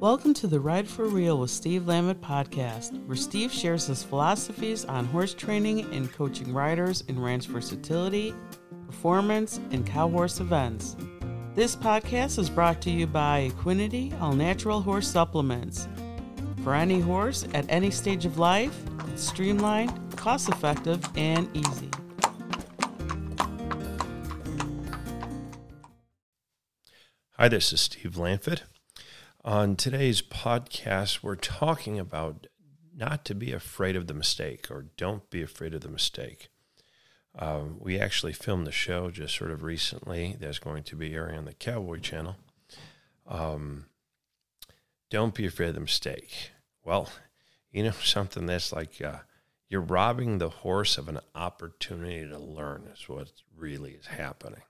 Welcome to the Ride for Real with Steve Lantvit podcast, where Steve shares his philosophies on horse training and coaching riders in ranch versatility, performance, and cow horse events. This podcast is brought to you by Equinety All Natural Horse Supplements. For any horse at any stage of life, it's streamlined, cost effective, and easy. Hi, this is Steve Lantvit. On today's podcast, we're talking about not to be afraid of the mistake or don't be afraid of the mistake. Uh, we actually filmed the show just sort of recently that's going to be airing on the Cowboy Channel. Um, don't be afraid of the mistake. Well, you know, something that's like uh, you're robbing the horse of an opportunity to learn, is what really is happening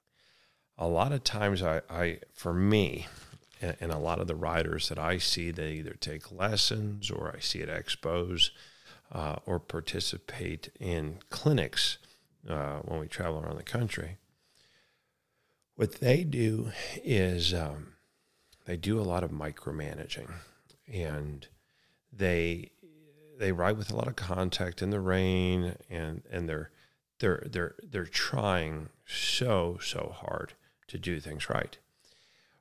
a lot of times I, I for me and, and, a lot of the riders that I see, they either take lessons or I see at expos uh, or participate in clinics uh, when we travel around the country. What they do is um, they do a lot of micromanaging and they they ride with a lot of contact in the rein, and and they're they're they're they're trying so so hard to do things right.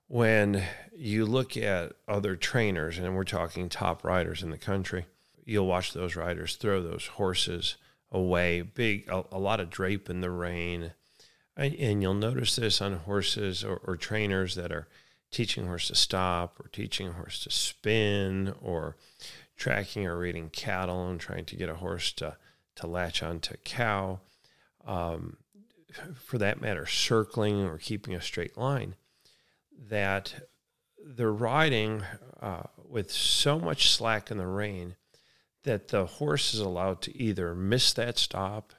When you look at other trainers, and we're talking top riders in the country, you'll watch those riders throw those horses away, big, a, a lot of drape in the rein. And you'll notice this on horses or, or trainers that are teaching a horse to stop or teaching a horse to spin or tracking or reading cattle and trying to get a horse to, to latch onto a cow. Um, for that matter, circling or keeping a straight line, that they're riding uh, with so much slack in the rein that the horse is allowed to either miss that stop,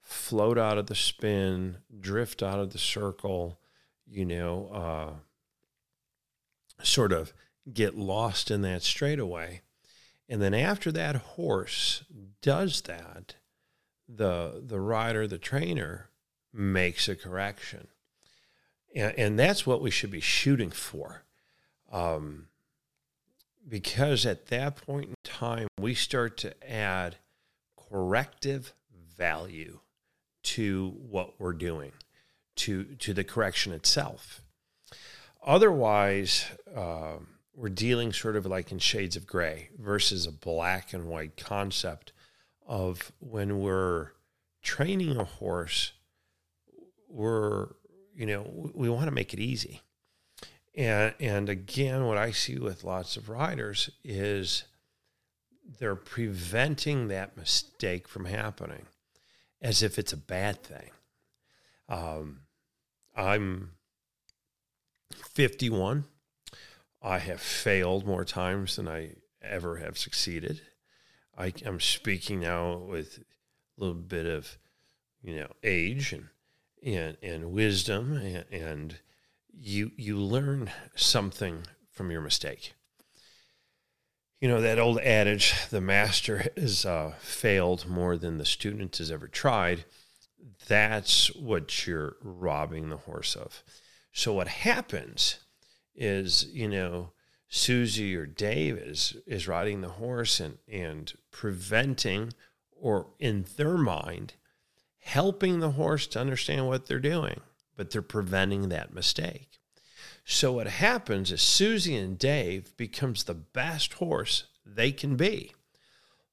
float out of the spin, drift out of the circle, you know, uh, sort of get lost in that straightaway. And then after that horse does that, the the rider, the trainer, makes a correction. And, and that's what we should be shooting for. Um, because at that point in time, we start to add corrective value to what we're doing, to, to the correction itself. Otherwise, uh, we're dealing sort of like in shades of gray versus a black and white concept of when we're training a horse we're you know we want to make it easy. And and again what i see with lots of riders is they're preventing that mistake from happening as if it's a bad thing. Um, i'm 51 i have failed more times than i ever have succeeded. I, i'm speaking now with a little bit of you know age and and, and wisdom and, and you you learn something from your mistake. You know that old adage: the master has uh, failed more than the student has ever tried. That's what you're robbing the horse of. So what happens is, you know, Susie or Dave is is riding the horse and and preventing, or in their mind, helping the horse to understand what they're doing, but they're preventing that mistake. So what happens is Susie and Dave becomes the best horse they can be,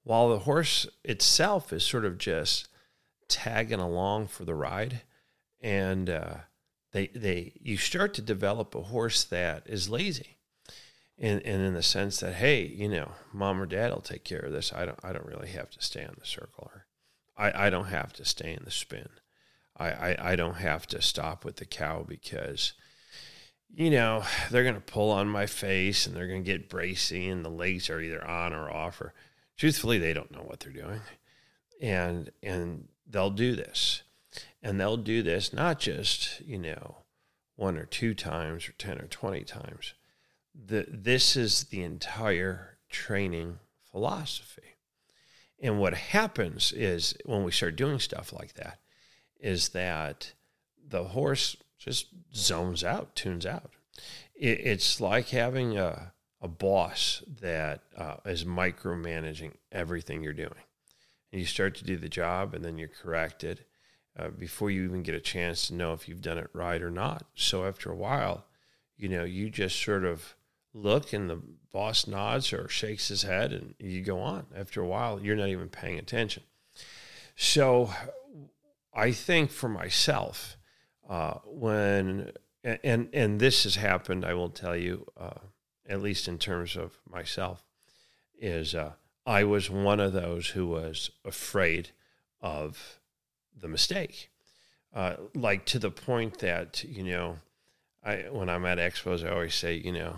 while the horse itself is sort of just tagging along for the ride, and uh, they they you start to develop a horse that is lazy. And, and in the sense that hey you know mom or dad will take care of this i don't i don't really have to stay on the circle or I, I don't have to stay in the spin. I, I, I don't have to stop with the cow because, you know, they're going to pull on my face and they're going to get bracy and the legs are either on or off or truthfully, they don't know what they're doing. And, and they'll do this and they'll do this, not just, you know, one or two times or 10 or 20 times. The, this is the entire training philosophy. And what happens is when we start doing stuff like that, is that the horse just zones out, tunes out. It, it's like having a, a boss that uh, is micromanaging everything you're doing. And you start to do the job and then you're corrected uh, before you even get a chance to know if you've done it right or not. So after a while, you know, you just sort of look and the boss nods or shakes his head and you go on. After a while, you're not even paying attention. So I think for myself, uh, when and and this has happened, I will tell you, uh, at least in terms of myself, is uh, I was one of those who was afraid of the mistake, uh, like to the point that you know, I when I'm at expos, I always say, you know,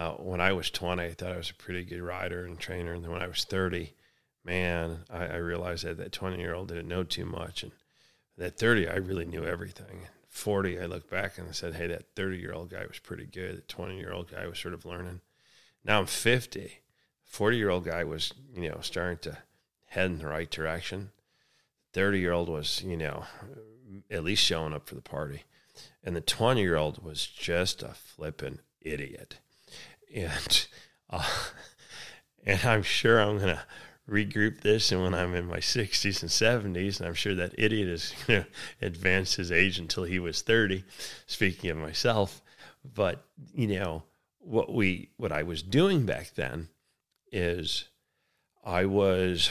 uh, when I was 20, I thought I was a pretty good rider and trainer, and then when I was 30, man, I, I realized that that 20 year old didn't know too much, and that 30, I really knew everything. 40, I looked back and I said, hey, that 30 year old guy was pretty good. The 20 year old guy was sort of learning. Now I'm 50. 40 year old guy was, you know, starting to head in the right direction. 30 year old was, you know, at least showing up for the party. And the 20 year old was just a flippin' idiot. And, uh, and I'm sure I'm to regroup this and when I'm in my 60s and 70s, and I'm sure that idiot is going to advance his age until he was 30, speaking of myself. But, you know, what we what I was doing back then is I was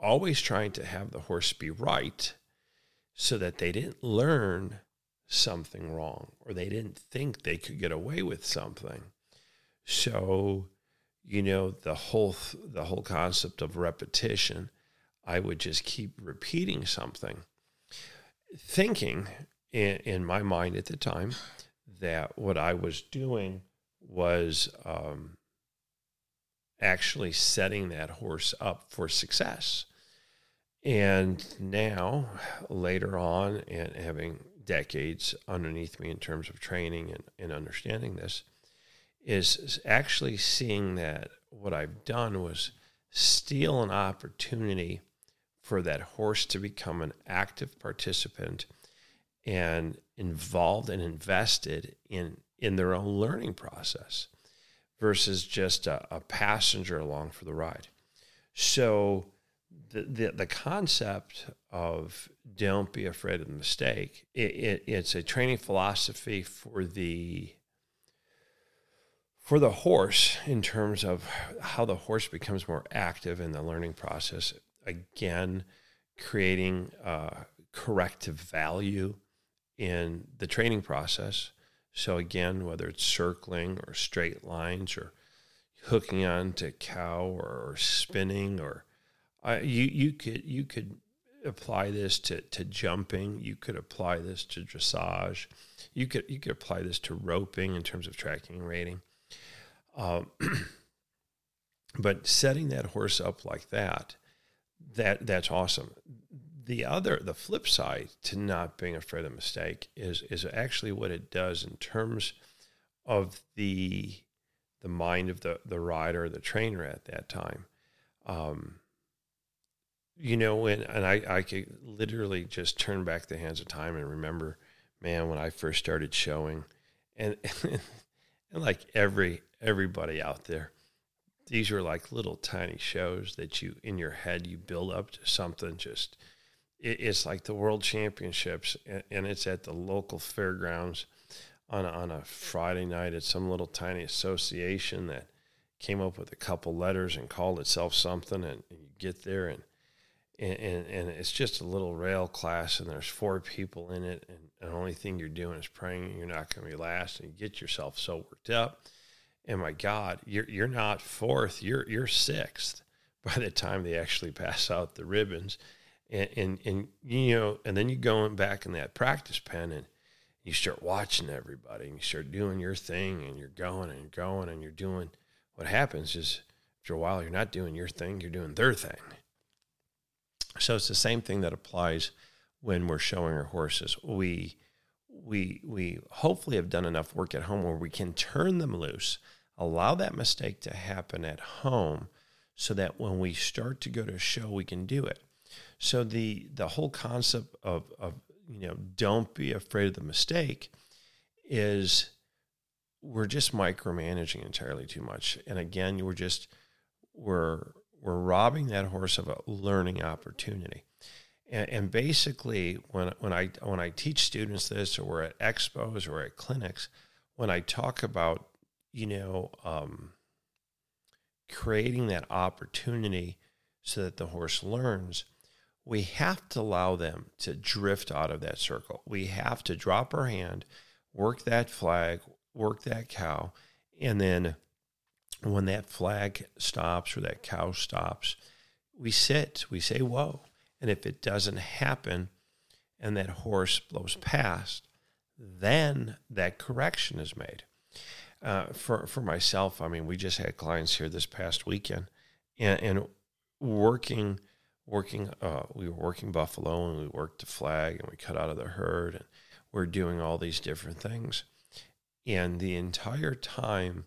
always trying to have the horse be right so that they didn't learn something wrong or they didn't think they could get away with something. So you know the whole the whole concept of repetition i would just keep repeating something thinking in, in my mind at the time that what i was doing was um, actually setting that horse up for success. And now later on and having decades underneath me in terms of training and, and understanding this is actually seeing that what I've done was steal an opportunity for that horse to become an active participant and involved and invested in in their own learning process versus just a, a passenger along for the ride. So the, the, the concept of don't be afraid of the mistake, it, it, it's a training philosophy for the for the horse in terms of how the horse becomes more active in the learning process again creating uh, corrective value in the training process. So again whether it's circling or straight lines or hooking on to cow or, or spinning or uh, you you could you could apply this to, to jumping. You could apply this to dressage. You could you could apply this to roping in terms of tracking and rating um, but setting that horse up like that, that that's awesome. The other, the flip side to not being afraid of mistake is is actually what it does in terms of the the mind of the the rider, the trainer at that time. Um, you know, when and I I could literally just turn back the hands of time and remember, man, when I first started showing, and and like every everybody out there. These are like little tiny shows that you in your head you build up to something just it, it's like the world championships and, and, it's at the local fairgrounds on a, on a Friday night at some little tiny association that came up with a couple letters and called itself something and, and you get there and and, and, and, it's just a little rail class and there's four people in it and the only thing you're doing is praying you're not going to be last and you get yourself so worked up and my God, you're you're not fourth, you're you're sixth by the time they actually pass out the ribbons. And, and, and you know, and then you go back in that practice pen and you start watching everybody and you start doing your thing and you're going and going and you're doing what happens is after a while you're not doing your thing, you're doing their thing. So it's the same thing that applies when we're showing our horses. We we we hopefully have done enough work at home where we can turn them loose allow that mistake to happen at home so that when we start to go to a show we can do it so the the whole concept of, of you know don't be afraid of the mistake is we're just micromanaging entirely too much. And again, we're just we're we're robbing that horse of a learning opportunity. And, and basically, when when I when I teach students this, or we're at expos or at clinics, when I talk about you know um, creating that opportunity so that the horse learns, we have to allow them to drift out of that circle. We have to drop our hand, work that flag, work that cow, and then when that flag stops or that cow stops, we sit, we say, whoa. And if it doesn't happen and that horse blows past, then that correction is made. Uh, for, for myself, I mean, we just had clients here this past weekend and, and working, working, uh, we were working buffalo and we worked the flag and we cut out of the herd and we're doing all these different things. And the entire time,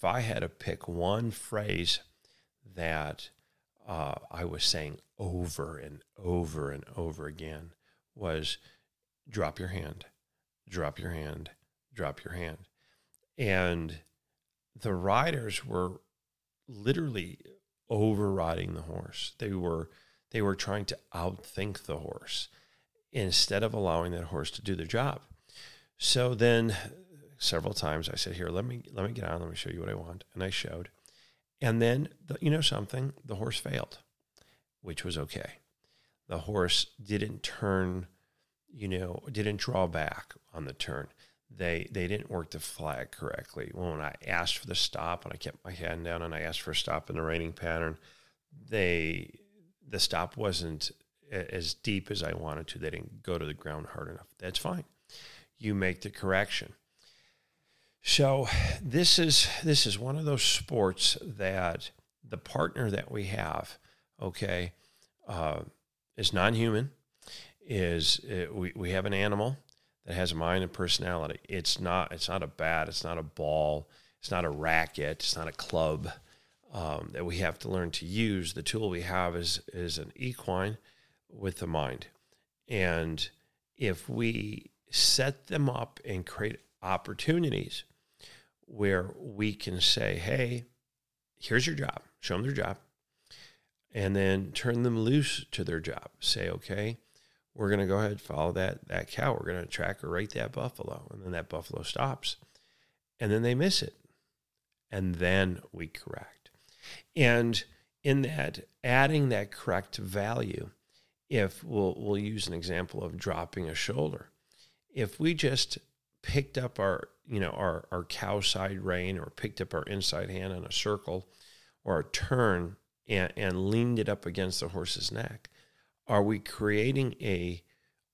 if I had to pick one phrase that uh, I was saying over and over and over again was drop your hand, drop your hand, drop your hand. And the riders were literally overriding the horse. They were they were trying to outthink the horse instead of allowing that horse to do the job. So then several times. I said, "Here, let me let me get on. Let me show you what I want." And I showed, and then the, you know something, the horse failed, which was okay. The horse didn't turn, you know, didn't draw back on the turn. They they didn't work the flag correctly. When I asked for the stop and I kept my hand down and I asked for a stop in the reining pattern, they the stop wasn't as deep as I wanted to. They didn't go to the ground hard enough. That's fine. You make the correction. So this is this is one of those sports that the partner that we have, okay, uh, is non-human. Is uh, we we have an animal that has a mind and personality. It's not it's not a bat. It's not a ball. It's not a racket. It's not a club um, that we have to learn to use. The tool we have is is an equine with a mind, and if we set them up and create opportunities where we can say, hey, here's your job, show them their job, and then turn them loose to their job. Say, okay, we're going to go ahead and follow that, that cow. We're going to track or rate that buffalo. And then that buffalo stops. And then they miss it. And then we correct. And in that, adding that correct value, if we'll, we'll use an example of dropping a shoulder, if we just picked up our you know, our, our cow side rein or picked up our inside hand on a circle or a turn and, and leaned it up against the horse's neck, are we creating a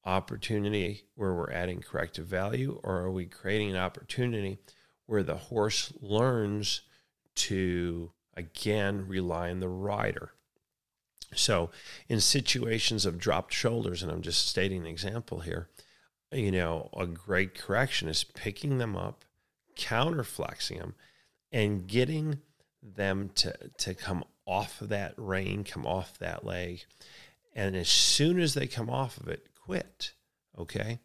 opportunity where we're adding corrective value or are we creating an opportunity where the horse learns to again rely on the rider? So in situations of dropped shoulders and i'm just stating an example here you know, a great correction is picking them up, counterflexing them, and getting them to, to come off of that rein, come off that leg. And as soon as they come off of it, quit. Okay.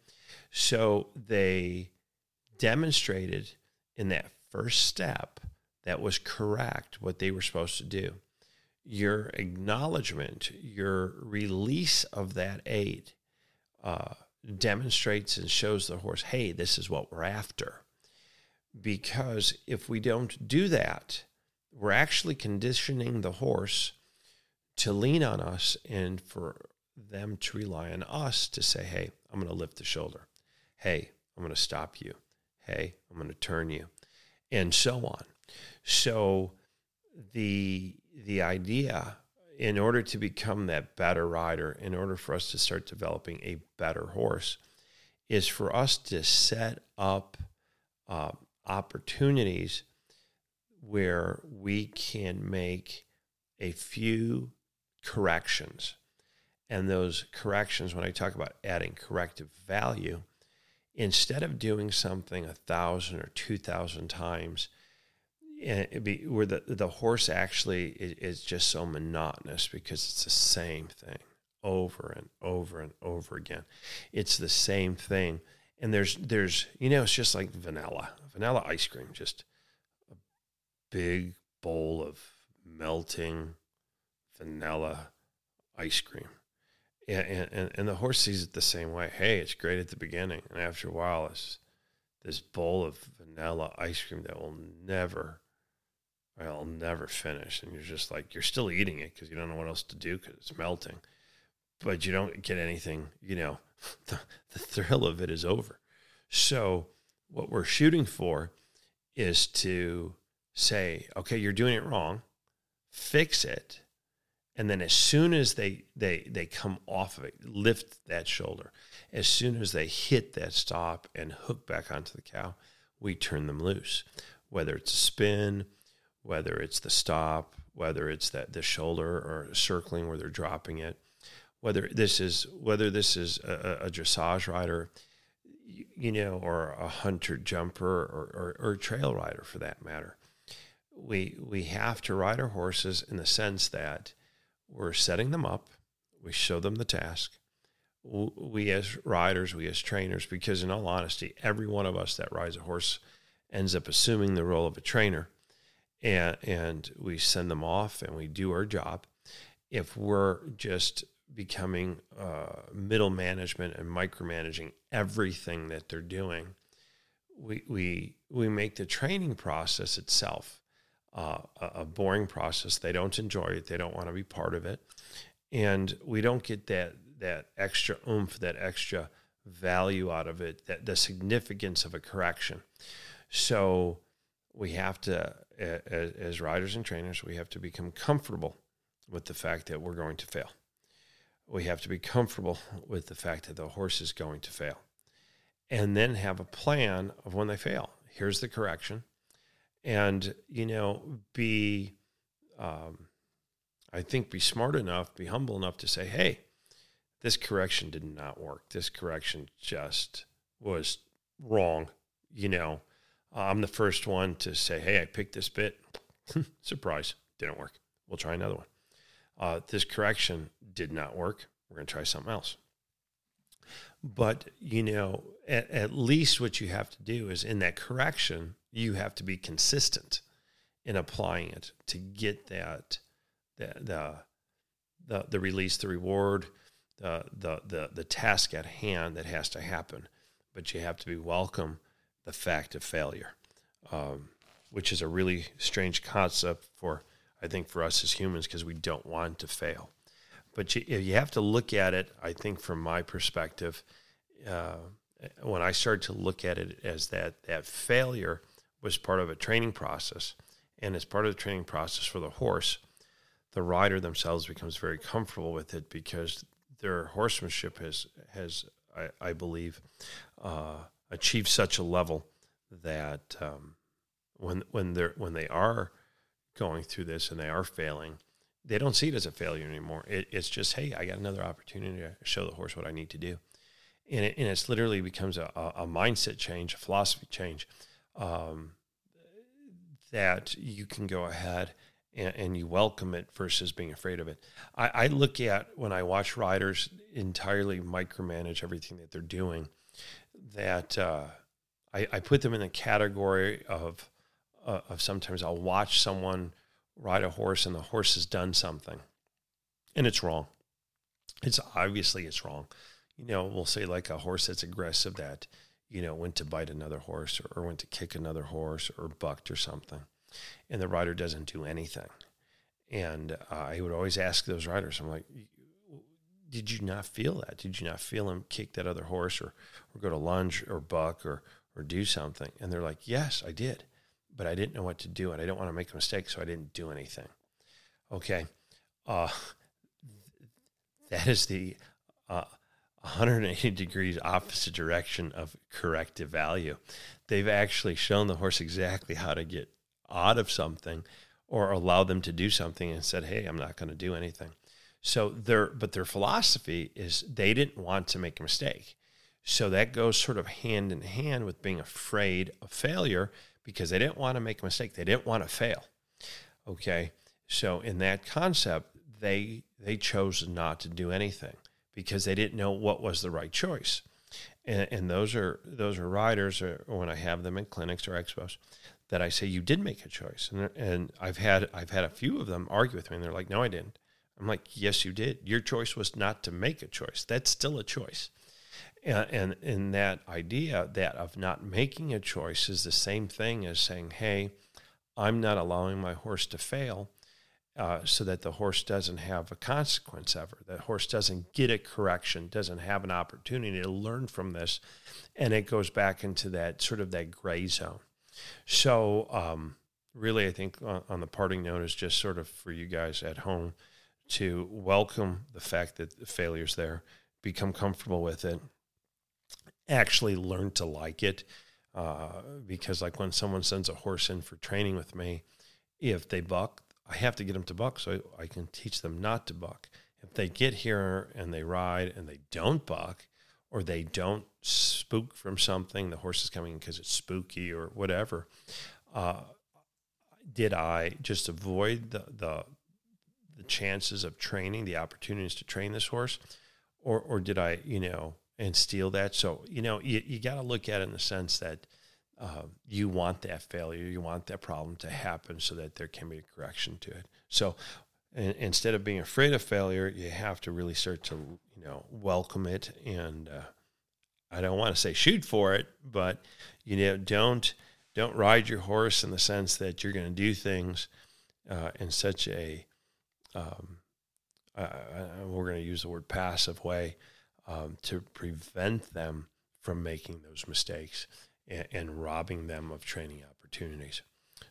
So they demonstrated in that first step that was correct what they were supposed to do. Your acknowledgement, your release of that aid, uh, demonstrates and shows the horse, hey, this is what we're after. Because if we don't do that, we're actually conditioning the horse to lean on us and for them to rely on us to say, hey, I'm going to lift the shoulder. Hey, I'm going to stop you. Hey, I'm going to turn you. And so on. So the the idea in order to become that better rider, in order for us to start developing a better horse, is for us to set up uh, opportunities where we can make a few corrections. And those corrections, when I talk about adding corrective value, instead of doing something a thousand or two thousand times, and be, where the, the horse actually is, is just so monotonous because it's the same thing over and over and over again. It's the same thing. And there's there's you know it's just like vanilla vanilla ice cream, just a big bowl of melting vanilla ice cream. And, and, and the horse sees it the same way. Hey, it's great at the beginning. And after a while, it's this bowl of vanilla ice cream that will never, I'll never finish. And you're just like, you're still eating it because you don't know what else to do because it's melting. But you don't get anything, you know, the, the thrill of it is over. So, what we're shooting for is to say, okay, you're doing it wrong, fix it, and then as soon as they they they come off of it lift that shoulder as soon as they hit that stop and hook back onto the cow we turn them loose whether it's a spin whether it's the stop whether it's that the shoulder or circling where they're dropping it whether this is whether this is a, a dressage rider you know or a hunter jumper or, or, or trail rider for that matter we we have to ride our horses in the sense that we're setting them up. We show them the task. We, as riders, we as trainers, because in all honesty, every one of us that rides a horse ends up assuming the role of a trainer. And, and we send them off and we do our job. If we're just becoming uh, middle management and micromanaging everything that they're doing, we, we, we make the training process itself uh, a boring process. They don't enjoy it. They don't want to be part of it, and we don't get that that extra oomph, that extra value out of it, that the significance of a correction. So we have to, as, as riders and trainers, we have to become comfortable with the fact that we're going to fail. We have to be comfortable with the fact that the horse is going to fail, and then have a plan of when they fail. Here's the correction and you know be um, i think be smart enough be humble enough to say hey this correction did not work this correction just was wrong you know i'm the first one to say hey i picked this bit. Surprise didn't work. We'll try another one. Uh, this correction did not work. We're going to try something else. But you know at, at least what you have to do is in that correction you have to be consistent in applying it to get that the the the, the release, the reward, the, the the the task at hand that has to happen. But you have to be welcome the fact of failure, um, which is a really strange concept for I think for us as humans because we don't want to fail. But you, you have to look at it. I think from my perspective, uh, when I started to look at it as that that failure was part of a training process. And as part of the training process for the horse, the rider themselves becomes very comfortable with it because their horsemanship has, has I, I believe, uh, achieved such a level that um, when, when, they're, when they are going through this and they are failing, they don't see it as a failure anymore. It, it's just, hey, I got another opportunity to show the horse what I need to do. And, it, and it's literally becomes a, a mindset change, a philosophy change um, that you can go ahead and, and, you welcome it versus being afraid of it. I, I look at when I watch riders entirely micromanage everything that they're doing, that uh, I, I, put them in the category of uh, of sometimes I'll watch someone ride a horse and the horse has done something, and it's wrong. It's obviously it's wrong. You know, we'll say like a horse that's aggressive that you know, went to bite another horse or, or went to kick another horse or bucked or something. And the rider doesn't do anything. And uh, I would always ask those riders, I'm like, did you not feel that? Did you not feel him kick that other horse or, or go to lunge or buck or, or do something? And they're like, yes, I did. But I didn't know what to do and I didn't want to make a mistake, so I didn't do anything. Okay. Uh, that is the uh, 180 degrees opposite direction of corrective value. They've actually shown the horse exactly how to get out of something or allow them to do something and said, "Hey, I'm not going to do anything." So their but their philosophy is they didn't want to make a mistake. So that goes sort of hand in hand with being afraid of failure because they didn't want to make a mistake. They didn't want to fail. Okay? So in that concept, they they chose not to do anything because they didn't know what was the right choice. And, and those are those are riders, or when I have them in clinics or expos, that I say you did make a choice. And, and I've had I've had a few of them argue with me, and they're like, "No, I didn't." I'm like, "Yes, you did. Your choice was not to make a choice. That's still a choice." And, and in that idea that of not making a choice is the same thing as saying, "Hey, I'm not allowing my horse to fail." Uh, so that the horse doesn't have a consequence ever. That horse doesn't get a correction, doesn't have an opportunity to learn from this, and it goes back into that sort of that gray zone. So, um, really, I think on, on, the parting note is just sort of for you guys at home to welcome the fact that the failure's there, become comfortable with it, actually learn to like it. Uh, because, like when someone sends a horse in for training with me, if they buck, I have to get them to buck so I, can teach them not to buck. If they get here and they ride and they don't buck, or they don't spook from something, the horse is coming because it's spooky or whatever. Uh, did I just avoid the, the the chances of training, the opportunities to train this horse, or or did I, you know, and steal that? So you know, you, you got to look at it in the sense that uh, you want that failure, you want that problem to happen so that there can be a correction to it. So and instead of being afraid of failure, you have to really start to, you know, welcome it. And uh, I don't want to say shoot for it, but you know, don't don't ride your horse in the sense that you're going to do things uh, in such a um, we're going to use the word passive way um, to prevent them from making those mistakes and, and robbing them of training opportunities.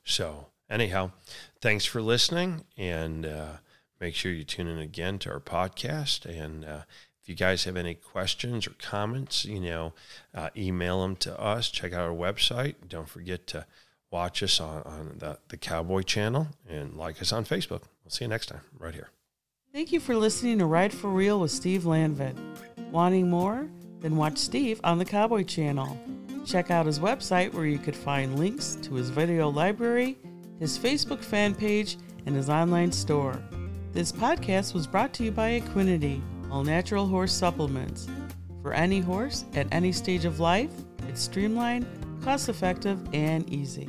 So, anyhow, thanks for listening, and uh, make sure you tune in again to our podcast. And uh, if you guys have any questions or comments, you know, uh, email them to us. Check out our website. Don't forget to watch us on, on the, the Cowboy channel and like us on Facebook. We'll see you next time, right here. Thank you for listening to Ride for Real with Steve Lantvit. Wanting more? Then watch Steve on the Cowboy channel. Check out his website where you could find links to his video library, his Facebook fan page, and his online store. This podcast was brought to you by Equinety, all natural horse supplements. For any horse at any stage of life, it's streamlined, cost effective, and easy.